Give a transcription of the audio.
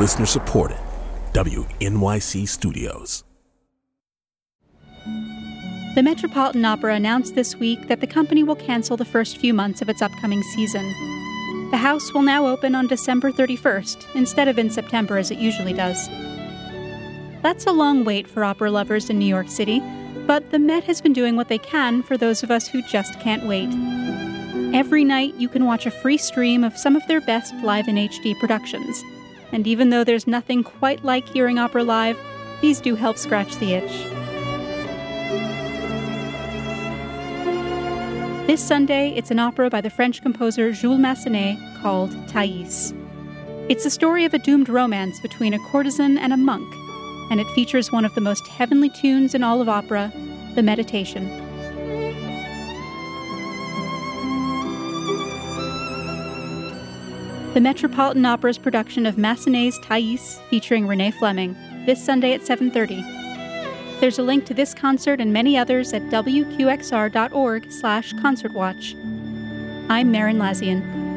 Listener supported. WNYC Studios. The Metropolitan Opera announced this week that the company will cancel the first few months of its upcoming season. The house will now open on December 31st instead of in September as it usually does. That's a long wait for opera lovers in New York City, but the Met has been doing what they can for those of us who just can't wait. Every night, you can watch a free stream of some of their best live in HD productions. And even though there's nothing quite like hearing opera live, these do help scratch the itch. This Sunday, it's an opera by the French composer Jules Massenet called Thais. It's the story of a doomed romance between a courtesan and a monk, and it features one of the most heavenly tunes in all of opera, the Meditation. The Metropolitan Opera's production of Massenet's Thais featuring Renee Fleming, this Sunday at 7:30. There's a link to this concert and many others at wqxr.org slash concertwatch. I'm Marin Lazian.